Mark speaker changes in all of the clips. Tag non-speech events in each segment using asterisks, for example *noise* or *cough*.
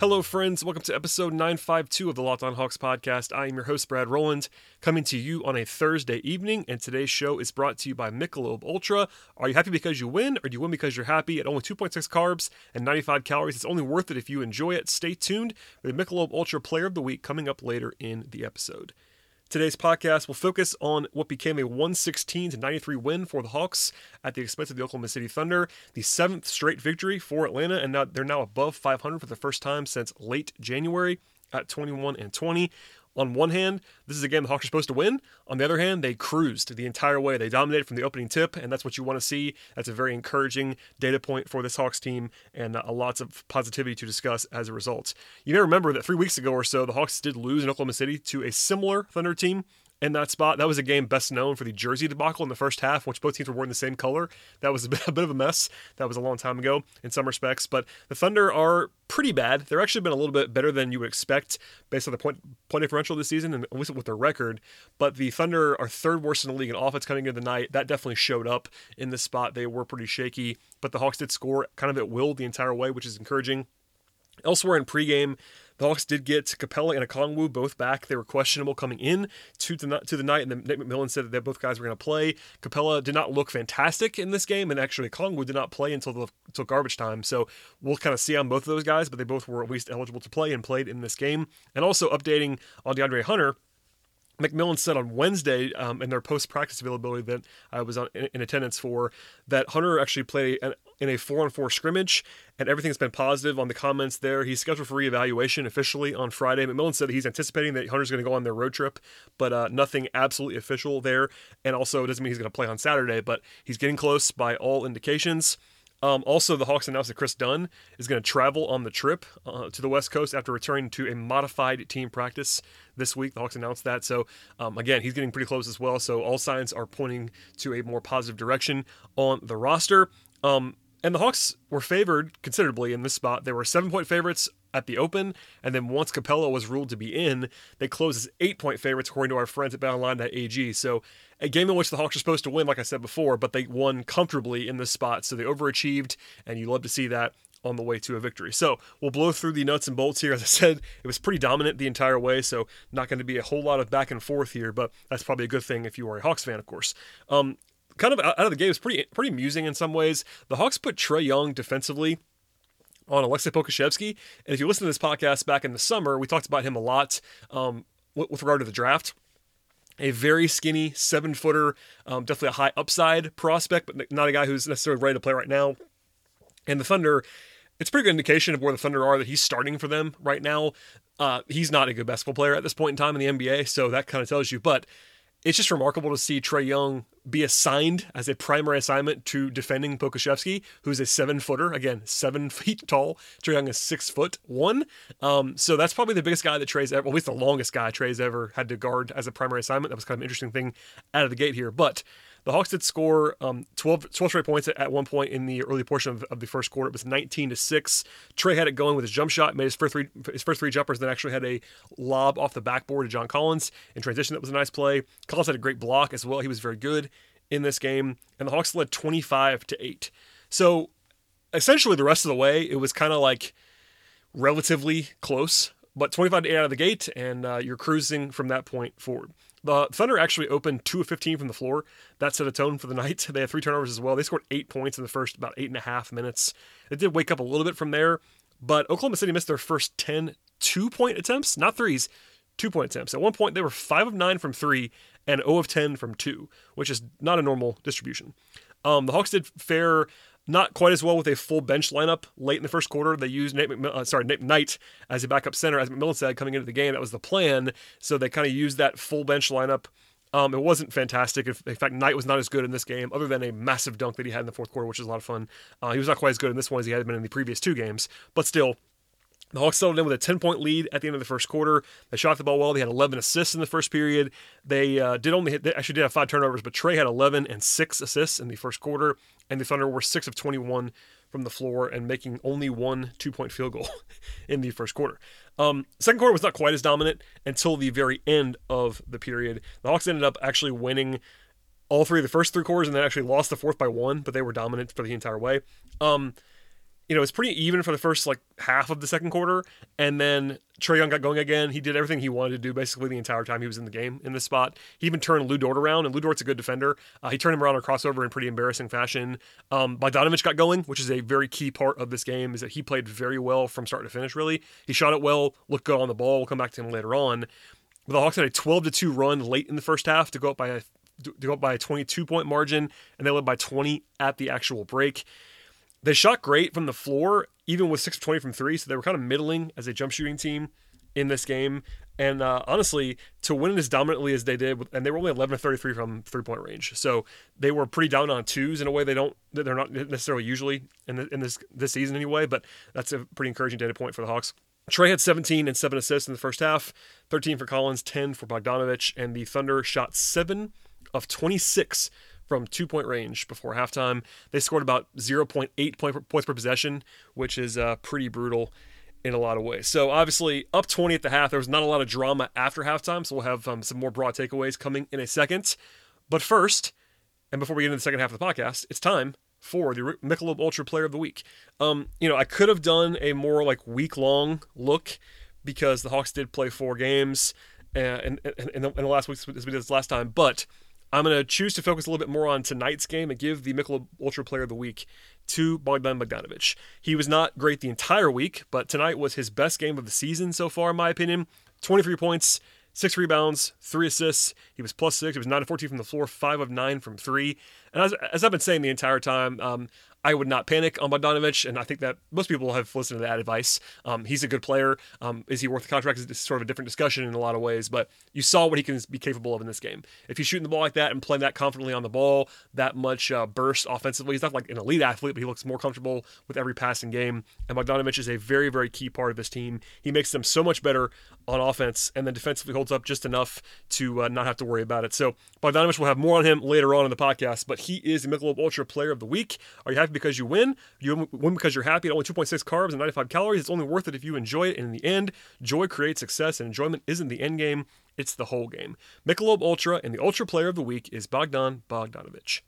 Speaker 1: Hello, friends. Welcome to episode 952 of the Locked On Hawks podcast. I am your host, Brad Rowland, coming to you on a Thursday evening, and today's show is brought to you by Michelob Ultra. Are you happy because you win, or do you win because you're happy? At only 2.6 carbs and 95 calories, it's only worth it if you enjoy it. Stay tuned for the Michelob Ultra Player of the Week coming up later in the episode. Today's podcast will focus on what became a 116 to 93 win for the Hawks at the expense of the Oklahoma City Thunder, the seventh straight victory for Atlanta, and now they're now above 500 for the first time since late January at 21 and 20 on one hand, this is a game the Hawks are supposed to win. On the other hand, they cruised the entire way. They dominated from the opening tip, and that's what you want to see. That's a very encouraging data point for this Hawks team, and uh, lots of positivity to discuss as a result. You may remember that three weeks ago or so, the Hawks did lose in Oklahoma City to a similar Thunder team in that spot. That was a game best known for the jersey debacle in the first half, which both teams were wearing the same color. That was a *laughs* bit, a bit of a mess. That was a long time ago in some respects, but the Thunder are pretty bad. They're actually been a little bit better than you would expect based on the point point differential this season and least with their record. But the Thunder are third worst in the league in offense coming into the night. That definitely showed up in this spot. They were pretty shaky, but the Hawks did score kind of at will the entire way, which is encouraging. Elsewhere in pregame, the Hawks did get Capela and Okongwu both back. They were questionable coming in to the, to the night, and then Nate McMillan said that both guys were going to play. Capela did not look fantastic in this game, and actually Okongwu did not play until the, until garbage time. So we'll kind of see on both of those guys, but they both were at least eligible to play and played in this game. And also updating on DeAndre Hunter. McMillan said on Wednesday um, in their post practice availability that I was on, in, in, attendance for that Hunter actually played an, in a four on four scrimmage, and everything's been positive on the comments there. He's scheduled for reevaluation officially on Friday. McMillan said that he's anticipating that Hunter's going to go on their road trip, but uh, nothing absolutely official there. And also, it doesn't mean he's going to play on Saturday, but he's getting close by all indications. Um, also, the Hawks announced that Chris Dunn is going to travel on the trip uh, to the West Coast after returning to a modified team practice this week. The Hawks announced that. So, um, again, he's getting pretty close as well. So, all signs are pointing to a more positive direction on the roster. Um, and the Hawks were favored considerably in this spot. They were seven point favorites at the Open, and then once Capela was ruled to be in, they closed as eight point favorites according to our friends at BetOnline.ag. So a game in which the Hawks are supposed to win, like I said before, but they won comfortably in this spot. So they overachieved, and you love to see that on the way to a victory. So we'll blow through the nuts and bolts here. As I said, it was pretty dominant the entire way, so not going to be a whole lot of back and forth here, but that's probably a good thing if you are a Hawks fan, of course. Um, kind of out of the game, it's pretty pretty amusing in some ways. The Hawks put Trae Young defensively on Alexei Pokusevski. And if you listen to this podcast back in the summer, we talked about him a lot um, with, with regard to the draft a very skinny seven footer, um, definitely a high upside prospect, but not a guy who's necessarily ready to play right now. And the Thunder, it's a pretty good indication of where the Thunder are that he's starting for them right now. Uh, he's not a good basketball player at this point in time in the NBA, so that kind of tells you. But it's just remarkable to see Trae Young be assigned as a primary assignment to defending Pokusevski, who's a seven footer. Again, seven *laughs* feet tall. Trae Young is six foot one. Um, so that's probably the biggest guy that Trae's ever, well, at least the longest guy Trae's ever had to guard as a primary assignment. That was kind of an interesting thing out of the gate here. But the Hawks did score um, 12, 12 straight points at, one point in the early portion of, of, the first quarter. It was 19 to 6. Trae had it going with his jump shot, made his first three his first three jumpers, then actually had a lob off the backboard to John Collins in transition. That was a nice play. Collins had a great block as well. He was very good in this game, and the Hawks led 25 to 8. So essentially, the rest of the way, it was kind of like relatively close, but 25 to 8 out of the gate, and uh, you're cruising from that point forward. The Thunder actually opened 2 of 15 from the floor. That set a tone for the *laughs* night. They had three turnovers as well. They scored eight points in the first about eight and a half minutes. It did wake up a little bit from there, but Oklahoma City missed their first 10 two point attempts, not threes, two point attempts. At one point, they were 5 of 9 from three and 0 of 10 from two, which is not a normal distribution. Um, the Hawks did fare not quite as well with a full bench lineup late in the first quarter. They used Nate McMill- uh, sorry Nate Knight as a backup center, as McMillan said coming into the game. That was the plan. So they kind of used that full bench lineup. Um, it wasn't fantastic. In fact, Knight was not as good in this game, other than a massive dunk that he had in the fourth quarter, which was a lot of fun. Uh, he was not quite as good in this one as he had been in the previous two games, but still, The Hawks settled in with a 10 point lead at the end of the first quarter. They shot the ball well. They had 11 assists in the first period. They uh, did only hit, they actually did have five turnovers, but Trae had 11 and six assists in the first quarter. And the Thunder were six of 21 from the floor and making only one two point field goal *laughs* in the first quarter. Um, second quarter was not quite as dominant until the very end of the period. The Hawks ended up actually winning all three of the first three quarters and then actually lost the fourth by one, but they were dominant for the entire way. Um, you know, it's pretty even for the first like half of the second quarter, and then Trae Young got going again. He did everything he wanted to do basically the entire time he was in the game in this spot. He even turned Lu Dort around, and Lu Dort's a good defender. Uh, he turned him around on a crossover in pretty embarrassing fashion. Um, Bogdanovich got going, which is a very key part of this game, is that he played very well from start to finish. Really, he shot it well, looked good on the ball. We'll come back to him later on. But the Hawks had a 12 to two run late in the first half to go up by a to go up by a 22 point margin, and they led by 20 at the actual break. They shot great from the floor, even with 6 20 from three, so they were kind of middling as a jump shooting team in this game. And uh, honestly, to win it as dominantly as they did, and they were only 11 to 33 from three point range, so they were pretty down on twos in a way they don't they're not necessarily usually in, the, in this this season anyway. But that's a pretty encouraging data point for the Hawks. Trae had 17 and 7 assists in the first half, 13 for Collins, 10 for Bogdanovich, and the Thunder shot 7 of 26 from two point range before halftime. They scored about 0.8 point, points per possession, which is uh, pretty brutal in a lot of ways. So obviously, up 20 at the half. There was not a lot of drama after halftime, so we'll have um, some more broad takeaways coming in a second. But first, and before we get into the second half of the podcast, it's time for the Michelob Ultra Player of the Week. Um, you know, I could have done a more like week long look because the Hawks did play four games uh, in, the, in the last week as we did this last time, but I'm going to choose to focus a little bit more on tonight's game and give the Michelob Ultra Player of the Week to Bogdan Bogdanovich. He was not great the entire week, but tonight was his best game of the season so far, in my opinion. 23 points, six rebounds, three assists. He was plus six. He was 9 of 14 from the floor, 5 of 9 from three. And as, as I've been saying the entire time, um, I would not panic on Bogdanovich, and I think that most people have listened to that advice. Um, he's a good player. Um, is he worth the contract? Is sort of a different discussion in a lot of ways, but you saw what he can be capable of in this game. If he's shooting the ball like that and playing that confidently on the ball, that much uh, burst offensively, he's not like an elite athlete, but he looks more comfortable with every passing game. And Bogdanovich is a very, very key part of this team. He makes them so much better on offense, and then defensively holds up just enough to uh, not have to worry about it. So Bogdanovich will have more on him later on in the podcast, but he is the Michelob Ultra Player of the Week. Are you happy because you win? You win because you're happy at only 2.6 carbs and 95 calories. It's only worth it if you enjoy it. And in the end, joy creates success, and enjoyment isn't the end game; it's the whole game. Michelob Ultra and the Ultra Player of the Week is Bogdan Bogdanovich.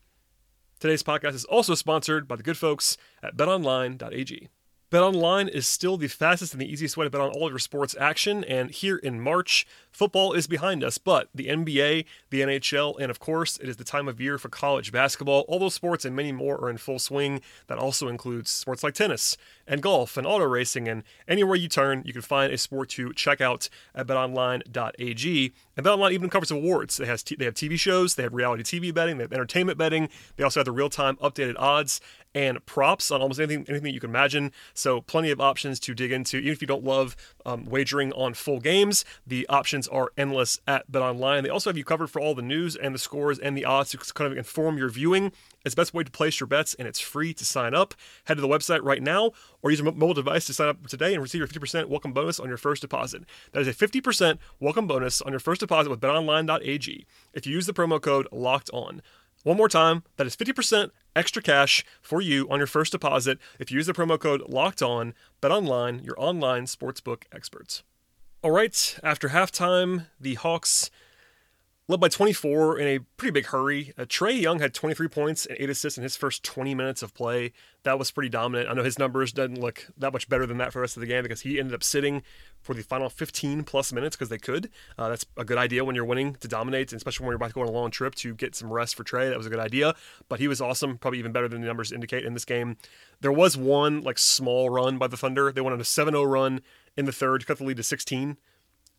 Speaker 1: Today's podcast is also sponsored by the good folks at BetOnline.ag. BetOnline is still the fastest and the easiest way to bet on all of your sports action. And here in March, football is behind us, but the NBA, the NHL, and of course, it is the time of year for college basketball. All those sports and many more are in full swing. That also includes sports like tennis and golf and auto racing. And anywhere you turn, you can find a sport to check out at betonline.ag. And BetOnline even covers awards. They have, they have TV shows, they have reality TV betting, they have entertainment betting. They also have the real time updated odds and props on almost anything anything you can imagine. So plenty of options to dig into. Even if you don't love um, wagering on full games, the options are endless at BetOnline. They also have you covered for all the news and the scores and the odds to kind of inform your viewing. It's the best way to place your bets, and it's free to sign up. Head to the website right now, or use a mobile device to sign up today and receive your 50% welcome bonus on your first deposit. That is a 50% welcome bonus on your first deposit with BetOnline.ag if you use the promo code Locked On. One more time, that is 50% extra cash for you on your first deposit if you use the promo code Locked On. Bet online, your online sportsbook experts. All right, after halftime, the Hawks led by 24 in a pretty big hurry. Uh, Trae Young had 23 points and 8 assists in his first 20 minutes of play. That was pretty dominant. I know his numbers didn't look that much better than that for the rest of the game because he ended up sitting for the final 15 plus minutes because they could. Uh, that's a good idea when you're winning to dominate, especially when you're about to go on a long trip to get some rest for Trae. That was a good idea. But he was awesome, probably even better than the numbers indicate in this game. There was one like small run by the Thunder. They went on a 7-0 run in the third to cut the lead to 16.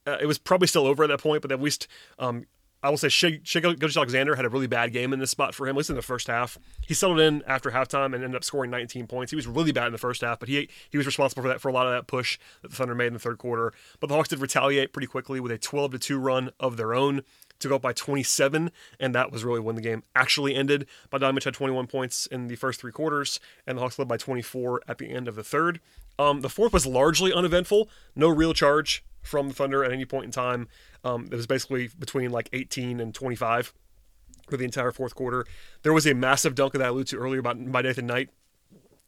Speaker 1: Uh, it was probably still over at that point, but at least um, I will say Shai Gilgeous-Alexander had a really bad game in this spot for him, at least in the first half. He settled in after halftime and ended up scoring 19 points. He was really bad in the first half, but he he was responsible for that for a lot of that push that the Thunder made in the third quarter. But the Hawks did retaliate pretty quickly with a 12 to 2 run of their own to go up by 27, and that was really when the game actually ended. Bogdanovich had 21 points in the first three quarters, and the Hawks led by 24 at the end of the third. Um, the fourth was largely uneventful, no real charge from the Thunder at any point in time. Um, it was basically between like 18 and 25 for the entire fourth quarter. There was a massive dunk that I alluded to earlier by, by Nathan Knight,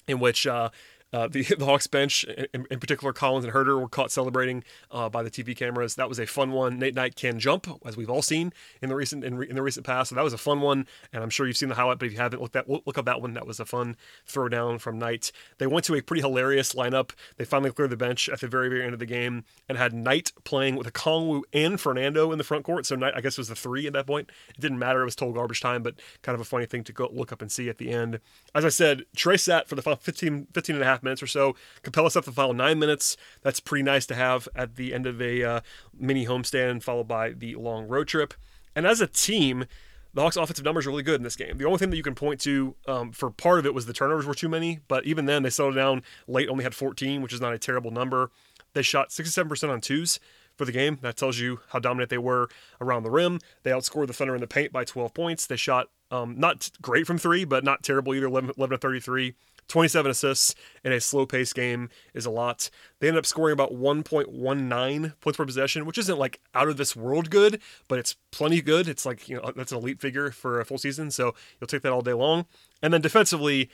Speaker 1: in which uh, uh, the, *laughs* the Hawks bench, in, in, particular Collins and Huerter, were caught celebrating uh, by the TV cameras. That was a fun one. Nate Knight can jump, as we've all seen in the recent in, re, in the recent past. So that was a fun one, and I'm sure you've seen the highlight. But if you haven't looked at look up that one, that was a fun throwdown from Knight. They went to a pretty hilarious lineup. They finally cleared the bench at the very very end of the game and had Knight playing with Okongwu and Fernando in the front court. So Knight, I guess, was the three at that point. It didn't matter. It was total garbage time, but kind of a funny thing to go look up and see at the end. As I said, Trae sat for the 15, 15 and a half minutes or so. Capela set the final nine minutes. That's pretty nice to have at the end of a uh, mini homestand, followed by the long road trip. And as a team, the Hawks' offensive numbers are really good in this game. The only thing that you can point to um, for part of it was the turnovers were too many, but even then they settled down late, only had 14, which is not a terrible number. They shot 67% on twos for the game. That tells you how dominant they were around the rim. They outscored the Thunder in the paint by 12 points. They shot um, not great from three, but not terrible either, 11, 11 to 33. 27 assists in a slow paced game is a lot. They ended up scoring about 1.19 points per possession, which isn't like out of this world good, but it's plenty good. It's like, you know, that's an elite figure for a full season. So you'll take that all day long. And then defensively,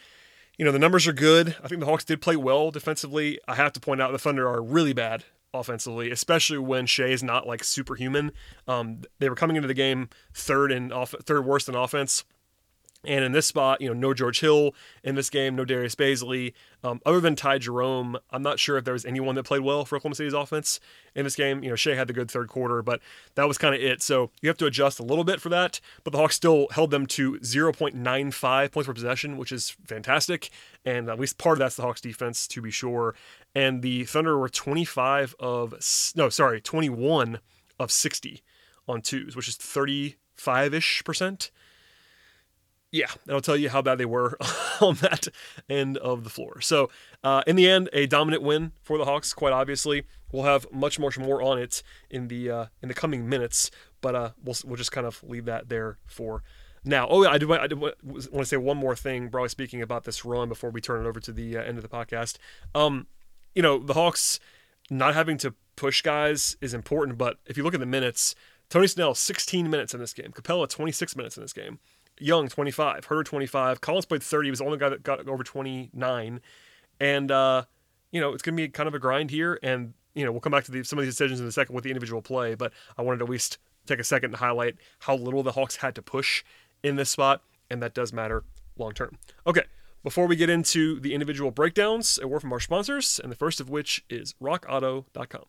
Speaker 1: you know, the numbers are good. I think the Hawks did play well defensively. I have to point out the Thunder are really bad offensively, especially when Shai is not like superhuman. Um, they were coming into the game third and off, third worst in offense. And in this spot, you know, no George Hill in this game, no Darius Bazley. Um, other than Ty Jerome, I'm not sure if there was anyone that played well for Oklahoma City's offense in this game. You know, Shai had the good third quarter, but that was kind of it. So you have to adjust a little bit for that. But the Hawks still held them to 0.95 points per possession, which is fantastic. And at least part of that's the Hawks defense, to be sure. And the Thunder were 25 of, no, sorry, 21 of 60 on twos, which is 35 ish percent yeah, that'll tell you how bad they were *laughs* on that end of the floor. So, uh, in the end, a dominant win for the Hawks. Quite obviously, we'll have much, much more on it in the uh, in the coming minutes, but uh, we'll we'll just kind of leave that there for now. Oh, yeah, I do I do want to say one more thing, broadly speaking, about this run before we turn it over to the uh, end of the podcast. Um, you know, the Hawks not having to push guys is important, but if you look at the minutes, Tony Snell 16 minutes in this game, Capela 26 minutes in this game. Young, 25. Huerter, 25. Collins played 30. He was the only guy that got over 29. And, uh, you know, it's going to be kind of a grind here. And, you know, we'll come back to the, some of these decisions in a second with the individual play. But I wanted to at least take a second to highlight how little the Hawks had to push in this spot. And that does matter long term. Okay. Before we get into the individual breakdowns, a word from our sponsors, and the first of which is rockauto.com.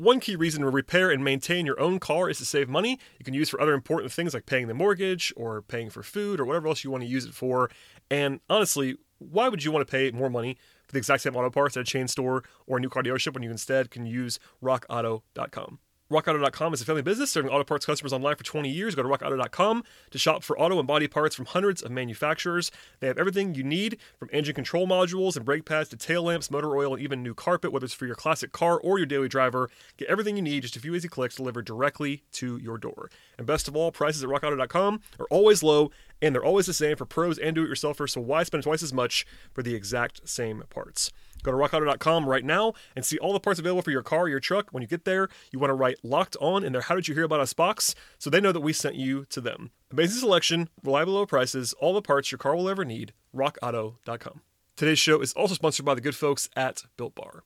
Speaker 1: One key reason to repair and maintain your own car is to save money. You can use for other important things like paying the mortgage or paying for food or whatever else you want to use it for. And honestly, why would you want to pay more money for the exact same auto parts at a chain store or a new car dealership when you instead can use rockauto.com? RockAuto.com is a family business serving auto parts customers online for 20 years. Go to RockAuto.com to shop for auto and body parts from hundreds of manufacturers. They have everything you need from engine control modules and brake pads to tail lamps, motor oil, and even new carpet, whether it's for your classic car or your daily driver. Get everything you need, just a few easy clicks delivered directly to your door. And best of all, prices at RockAuto.com are always low and they're always the same for pros and do it yourselfers, so why spend twice as much for the exact same parts? Go to rockauto.com right now and see all the parts available for your car or your truck. When you get there, you want to write locked on in their How Did You Hear About Us box so they know that we sent you to them. Amazing selection, reliable low prices, all the parts your car will ever need. RockAuto.com. Today's show is also sponsored by the good folks at Built Bar.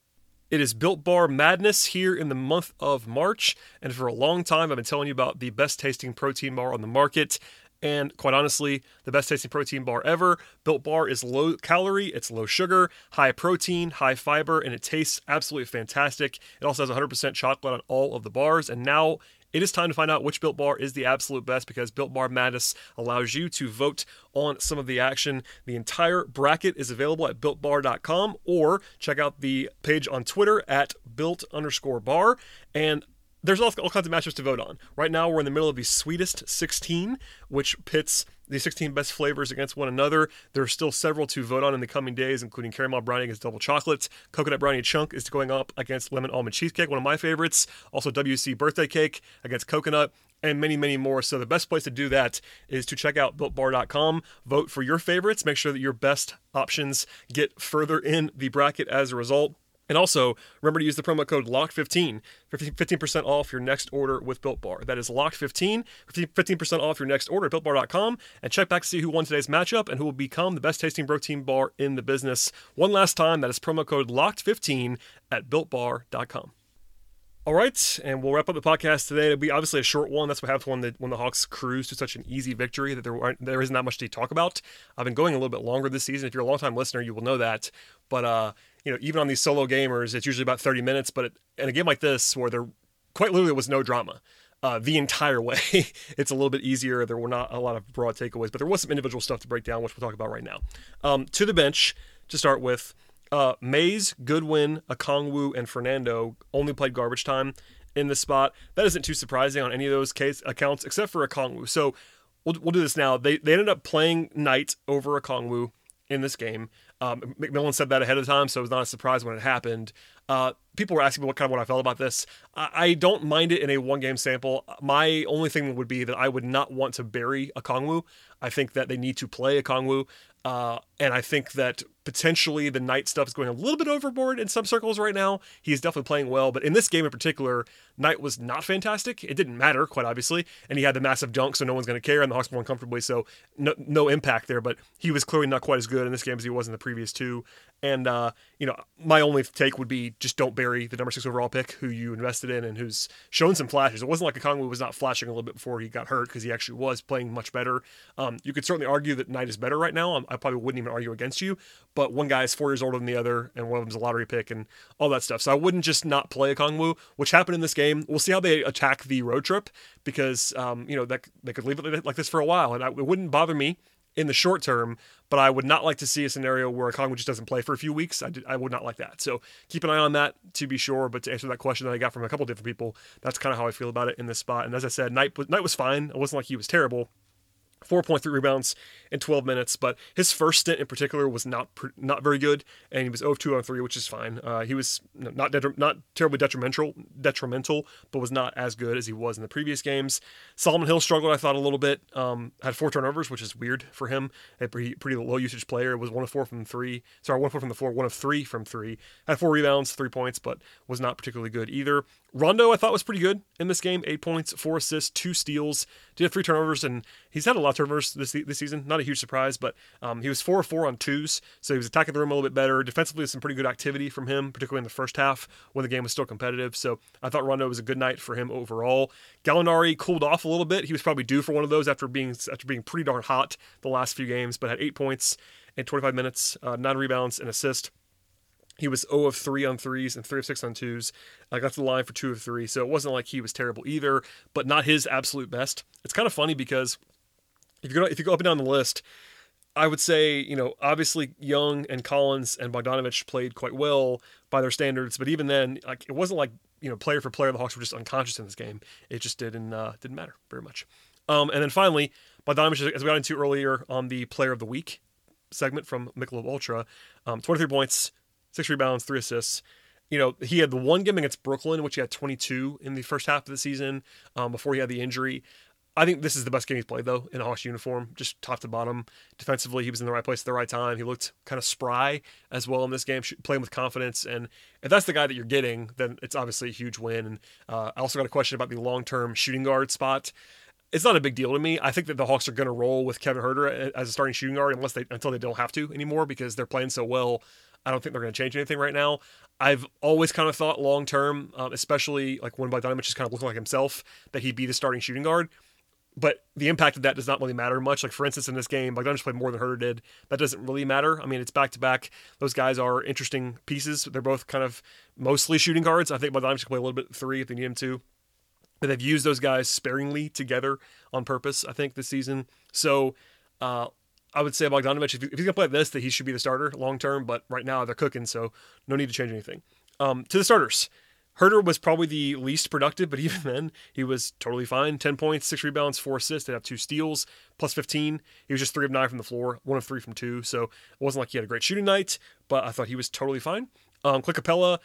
Speaker 1: It is Built Bar Madness here in the month of March, and for a long time I've been telling you about the best tasting protein bar on the market and quite honestly, the best tasting protein bar ever. Built Bar is low calorie, it's low sugar, high protein, high fiber, and it tastes absolutely fantastic. It also has 100% chocolate on all of the bars, and now it is time to find out which Built Bar is the absolute best because Built Bar Madness allows you to vote on some of the action. The entire bracket is available at builtbar.com or check out the page on Twitter at built underscore bar. And there's all, all kinds of matchups to vote on. Right now, we're in the middle of the sweetest 16, which pits the 16 best flavors against one another. There are still several to vote on in the coming days, including caramel brownie against double chocolate. Coconut brownie chunk is going up against lemon almond cheesecake, one of my favorites. Also, WC birthday cake against coconut. and many, many more. So the best place to do that is to check out builtbar.com, vote for your favorites, make sure that your best options get further in the bracket as a result. And also, remember to use the promo code LOCKED15 for 15% off your next order with Built Bar. That is LOCKED15 for 15% off your next order at BuiltBar.com. And check back to see who won today's matchup and who will become the best tasting protein bar in the business. One last time, that is promo code LOCKED15 at BuiltBar.com. All right, and we'll wrap up the podcast today. It'll be obviously a short one. That's what happens when the when the Hawks cruise to such an easy victory that there aren't there isn't that much to talk about. I've been going a little bit longer this season. If you're a long time listener, you will know that. But uh, you know, even on these solo gamers, it's usually about 30 minutes. But in a game like this, where there quite literally was no drama uh, the entire *laughs* way, it's a little bit easier. There were not a lot of broad takeaways, but there was some individual stuff to break down, which we'll talk about right now. Um, to the bench to start with. Uh, Mays, Goodwin, Okongwu, and Fernando only played garbage time in this spot. That isn't too surprising on any of those case accounts except for Okongwu. So we'll, we'll do this now. They, they ended up playing Knight over Okongwu in this game. Um, McMillan said that ahead of time, so it was not a surprise when it happened. Uh, people were asking me what kind of what I felt about this. I, I don't mind it in a one game sample. My only thing would be that I would not want to bury Okongwu. I think that they need to play Okongwu. Uh, and I think that potentially the Knight stuff is going a little bit overboard in some circles right now. He's definitely playing well, but in this game in particular, Knight was not fantastic. It didn't matter, quite obviously, and he had the massive dunk, so no one's going to care, and the Hawks won comfortably, so no, no impact there. But he was clearly not quite as good in this game as he was in the previous two. And uh, you know, my only take would be just don't bury the number six overall pick who you invested in and who's shown some flashes. It wasn't like a Okongwu was not flashing a little bit before he got hurt because he actually was playing much better. Um, you could certainly argue that Knight is better right now. I probably wouldn't even argue against you, but one guy is four years older than the other, and one of them's a lottery pick and all that stuff. So I wouldn't just not play a Okongwu, which happened in this game. We'll see how they attack the road trip because um, you know that they could leave it like this for a while, and I, it wouldn't bother me in the short term, but I would not like to see a scenario where Okongwu just doesn't play for a few weeks. I, did, I would not like that. So keep an eye on that to be sure. But to answer that question that I got from a couple different people, that's kind of how I feel about it in this spot. And as I said, Knight, Knight was fine. It wasn't like he was terrible. 4.3 rebounds in 12 minutes, but his first stint in particular was not not very good, and he was 0 2 on 3, which is fine. Uh, he was not detri- not terribly detrimental, detrimental, but was not as good as he was in the previous games. Solomon Hill struggled, I thought, a little bit. Um, had four turnovers, which is weird for him. A pretty, pretty low usage player. It Was one of four from three. Sorry, one of four from the floor, one of three from three. Had four rebounds, three points, but was not particularly good either. Rondo, I thought, was pretty good in this game. Eight points, four assists, two steals. Did have three turnovers, and he's had a lot of turnovers this this season. Not a huge surprise, but um, he was four four on twos, so he was attacking the rim a little bit better. Defensively, some pretty good activity from him, particularly in the first half when the game was still competitive. So I thought Rondo was a good night for him overall. Gallinari cooled off a little bit. He was probably due for one of those after being after being pretty darn hot the last few games, but had eight points in 25 minutes, uh, nine rebounds, and assist. He was 0 of 3 on threes and 3 of 6 on twos. I got to the line for 2 of 3, so it wasn't like he was terrible either, but not his absolute best. It's kind of funny because if you go if you go up and down the list, I would say, you know, obviously Young and Collins and Bogdanovich played quite well by their standards, but even then, like it wasn't like, you know, player for player the Hawks were just unconscious in this game. It just didn't uh, didn't matter very much. Um, and then finally, Bogdanovich, as we got into earlier on the player of the week segment from Michelob Ultra, um, 23 points, six rebounds, three assists. You know, he had the one game against Brooklyn, which he had 22 in the first half of the season um, before he had the injury. I think this is the best game he's played, though, in a Hawks uniform, just top to bottom. Defensively, he was in the right place at the right time. He looked kind of spry as well in this game, playing with confidence. And if that's the guy that you're getting, then it's obviously a huge win. And uh, I also got a question about the long term shooting guard spot it's not a big deal to me. I think that the Hawks are going to roll with Kevin Huerter as a starting shooting guard unless they until they don't have to anymore because they're playing so well. I don't think they're going to change anything right now. I've always kind of thought long term, um, especially like when Bogdanovich is kind of looking like himself, that he'd be the starting shooting guard. But the impact of that does not really matter much. Like for instance, in this game, like Bogdanovich played more than Huerter did. That doesn't really matter. I mean, it's back to back. Those guys are interesting pieces. They're both kind of mostly shooting guards. I think Bogdanovich can play a little bit three if they need him to. But they've used those guys sparingly together on purpose. I think this season. So. Uh, I would say Bogdanovich, if he's to play this, that he should be the starter long term. But right now they're cooking, so no need to change anything. Um, to the starters, Huerter was probably the least productive, but *laughs* even then, he was totally fine. 10 points, 6 rebounds, 4 assists. They have 2 steals, plus 15. He was just 3 of 9 from the floor, 1 of 3 from 2. So it wasn't like he had a great shooting night, but I thought he was totally fine. Um, Clint Capela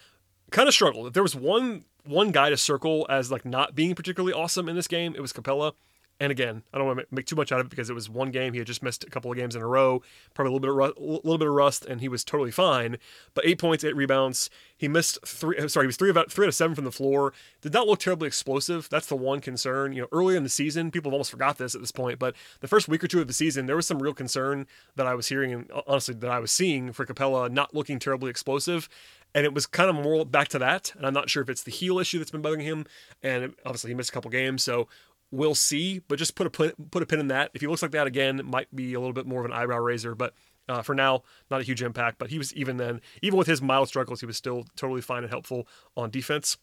Speaker 1: kind of struggled. If there was one one guy to circle as like not being particularly awesome in this game, it was Capela. And again, I don't want to make too much out of it because it was one game. He had just missed a couple of games in a row, probably a little bit of rust, a little bit of rust, and he was totally fine. But eight points, eight rebounds. He missed three. uh, Sorry, he was three about three out of seven from the floor. Did not look terribly explosive. That's the one concern. You know, earlier in the season, people have almost forgot this at this point. But the first week or two of the season, there was some real concern that I was hearing, and uh, honestly, that I was seeing for Capela not looking terribly explosive and it was kind of more back to that. And I'm not sure if it's the heel issue that's been bugging him, and obviously he missed a couple games, so we'll see. But just put a pin, put a pin in that. If he looks like that again, it might be a little bit more of an eyebrow raiser. But uh, for now, not a huge impact. But he was even then, even with his mild struggles, he was still totally fine and helpful on defense.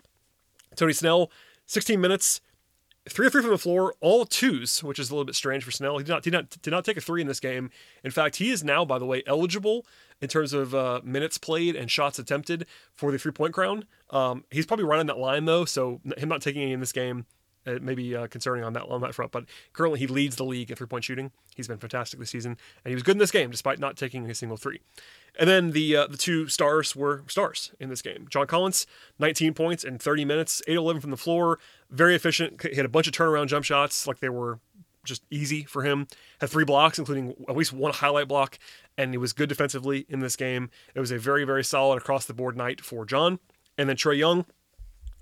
Speaker 1: Tony Snell, 16 minutes, three or three from the floor, all twos, which is a little bit strange for Snell. He did not did not did not take a three in this game. In fact, he is now, by the way, eligible in terms of uh, minutes played and shots attempted for the three point crown. Um, he's probably on that line though, so him not taking any in this game. It may be uh, concerning on that on that front, but currently he leads the league in three point shooting. He's been fantastic this season, and he was good in this game despite not taking a single three. And then the uh, the two stars were stars in this game. John Collins, 19 points in 30 minutes, 8 11 from the floor, very efficient. He had a bunch of turnaround jump shots, like they were just easy for him. Had three blocks, including at least one highlight block, and he was good defensively in this game. It was a very very solid across the board night for John. And then Trae Young,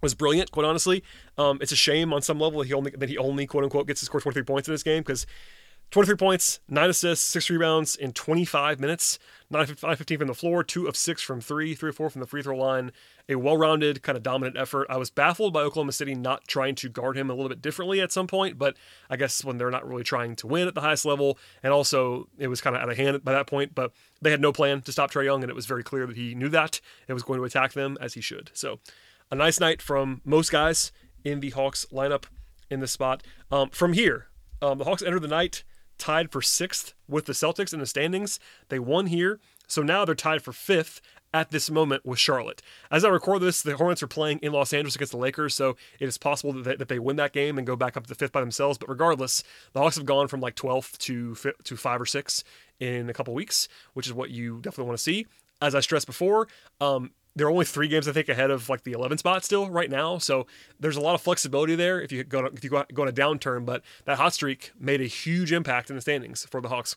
Speaker 1: was brilliant, quite honestly. Um, it's a shame on some level that he only that he only quote unquote gets to score 23 points in this game because 23 points, nine assists, six rebounds in 25 minutes, 9 15 from the floor, two of six from three, three or four from the free throw line. A well-rounded, kind of dominant effort. I was baffled by Oklahoma City not trying to guard him a little bit differently at some point, but I guess when they're not really trying to win at the highest level, and also it was kind of out of hand by that point. But they had no plan to stop Trae Young, and it was very clear that he knew that and was going to attack them as he should. So a nice night from most guys in the Hawks lineup in this spot. Um, from here, um, the Hawks entered the night tied for sixth with the Celtics in the standings. They won here, so now they're tied for fifth at this moment with Charlotte. As I record this, the Hornets are playing in Los Angeles against the Lakers, so it is possible that they, that they win that game and go back up to fifth by themselves. But regardless, the Hawks have gone from like 12th to to five or six in a couple weeks, which is what you definitely want to see. As I stressed before, um, they're only three games I think ahead of like the 11 spot still right now. So there's a lot of flexibility there if you go to, if you go, go on a downturn. But that hot streak made a huge impact in the standings for the Hawks.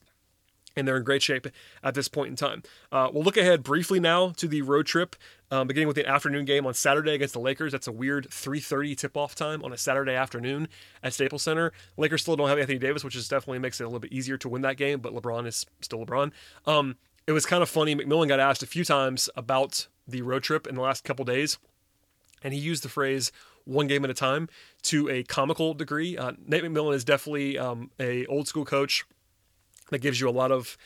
Speaker 1: And they're in great shape at this point in time. Uh, we'll look ahead briefly now to the road trip, um, beginning with the afternoon game on Saturday against the Lakers. That's a weird 3:30 tip-off time on a Saturday afternoon at Staples Center. Lakers still don't have Anthony Davis, which is definitely makes it a little bit easier to win that game. But LeBron is still LeBron. Um, it was kind of funny. McMillan got asked a few times about the road trip in the last couple days, and he used the phrase "one game at a time" to a comical degree. Uh, Nate McMillan is definitely um, a old school coach that gives you a lot of.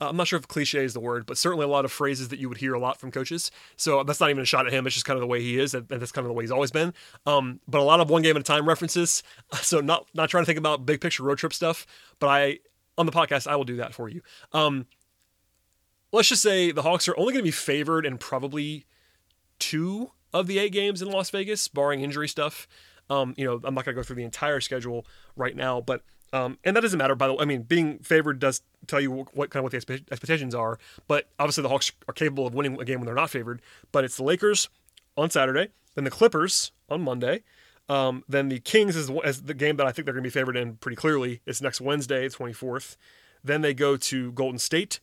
Speaker 1: Uh, I'm not sure if cliche is the word, but certainly a lot of phrases that you would hear a lot from coaches. So that's not even a shot at him. It's just kind of the way he is, and that's kind of the way he's always been. Um, but a lot of one game at a time references. *laughs* So not not trying to think about big picture road trip stuff, but I on the podcast I will do that for you. Um, let's just say the Hawks are only going to be favored in probably two of the eight games in Las Vegas, barring injury stuff. Um, you know, I'm not going to go through the entire schedule right now, but um, and that doesn't matter. By the way, I mean being favored does tell you what, what kind of what the expectations are. But obviously, the Hawks are capable of winning a game when they're not favored. But it's the Lakers on Saturday, then the Clippers on Monday. Um, then the Kings is, is the game that I think they're going to be favored in pretty clearly. It's next Wednesday, 24th. Then they go to Golden State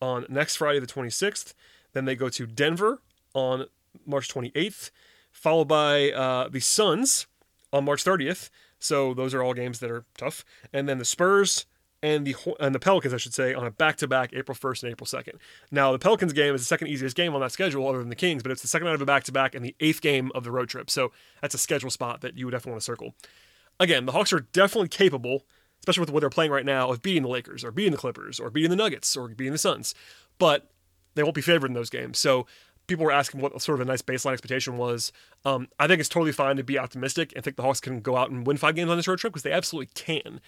Speaker 1: on next Friday, the 26th. Then they go to Denver on March 28th, followed by uh, the Suns on March 30th. So those are all games that are tough. And then the Spurs and the and the Pelicans, I should say, on a back-to-back April 1st and April 2nd. Now the Pelicans game is the second easiest game on that schedule, other than the Kings, but it's the second night of a back-to-back and the eighth game of the road trip. So that's a schedule spot that you would definitely want to circle. Again, the Hawks are definitely capable especially with what they're playing right now, of beating the Lakers or beating the Clippers or beating the Nuggets or beating the Suns. But they won't be favored in those games. So people were asking what sort of a nice baseline expectation was. Um, I think it's totally fine to be optimistic and think the Hawks can go out and win five games on this road trip because they absolutely can.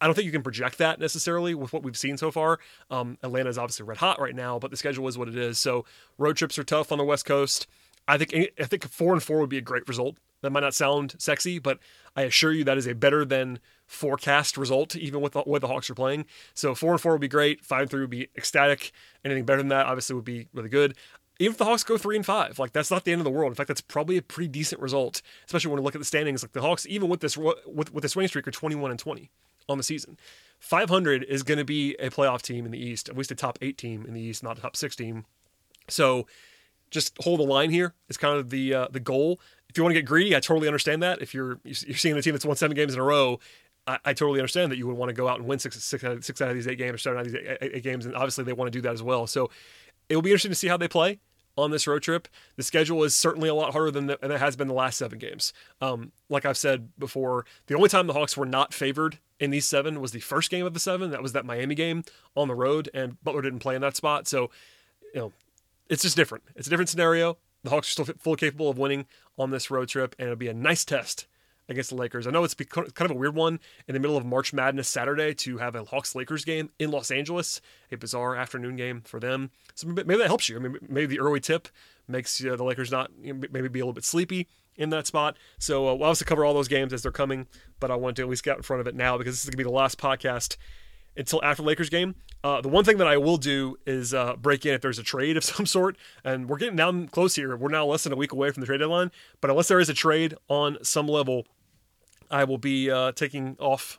Speaker 1: I don't think you can project that necessarily with what we've seen so far. Um, Atlanta is obviously red hot right now, but the schedule is what it is. So road trips are tough on the West Coast. I think I think four and four would be a great result. That might not sound sexy, but I assure you that is a better than forecast result, even with the way the Hawks are playing. So four and four would be great. Five and three would be ecstatic. Anything better than that, obviously, would be really good. even if the Hawks go three and five, like that's not the end of the world. In fact, that's probably a pretty decent result, especially when you look at the standings. Like the Hawks, even with this with with this winning streak, are twenty one and twenty on the season. Five hundred is going to be a playoff team in the East, at least a top eight team in the East, not a top six team. So just hold the line here is kind of the uh, the goal. If you want to get greedy, I totally understand that. If you're you're seeing a team that's won seven games in a row, I, I totally understand that you would want to go out and win six, out of these eight games or seven out of these eight, eight games, and obviously they want to do that as well. So it will be interesting to see how they play on this road trip. The schedule is certainly a lot harder than, the, it has been the last seven games. Um, like I've said before, the only time the Hawks were not favored in these seven was the first game of the seven. That was that Miami game on the road, and Butler didn't play in that spot. So, you know, it's just different. It's a different scenario. The Hawks are still fully capable of winning on this road trip, and it'll be a nice test against the Lakers. I know it's kind of a weird one in the middle of March Madness Saturday to have a Hawks Lakers game in Los Angeles, a bizarre afternoon game for them. So maybe that helps you. I mean, maybe the early tip makes uh, the Lakers not you know, maybe be a little bit sleepy in that spot. So uh, we'll obviously cover all those games as they're coming, but I want to at least get out in front of it now because this is going to be the last podcast until after Lakers game. Uh, the one thing that I will do is uh, break in if there's a trade of *laughs* some sort, and we're getting down close here. We're now less than a week away from the trade deadline, but unless there is a trade on some level, I will be uh, taking off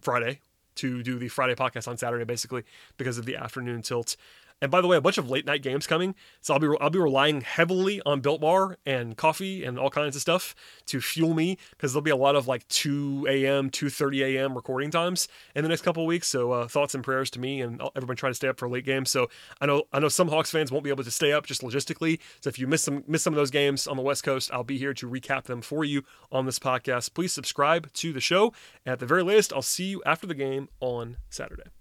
Speaker 1: Friday to do the Friday podcast on Saturday, basically because of the afternoon tilt. And by the way, a bunch of late night games coming, so I'll be I'll be relying heavily on Built Bar and coffee and all kinds of stuff to fuel me because there'll be a lot of like 2 a.m. 2:30 a.m. recording times in the next couple weeks. So uh, thoughts and prayers to me and everyone trying to stay up for late games. So I know I know some Hawks fans won't be able to stay up just logistically. So if you miss some miss some of those games on the West Coast, I'll be here to recap them for you on this podcast. Please subscribe to the show. At the very latest, I'll see you after the game on Saturday.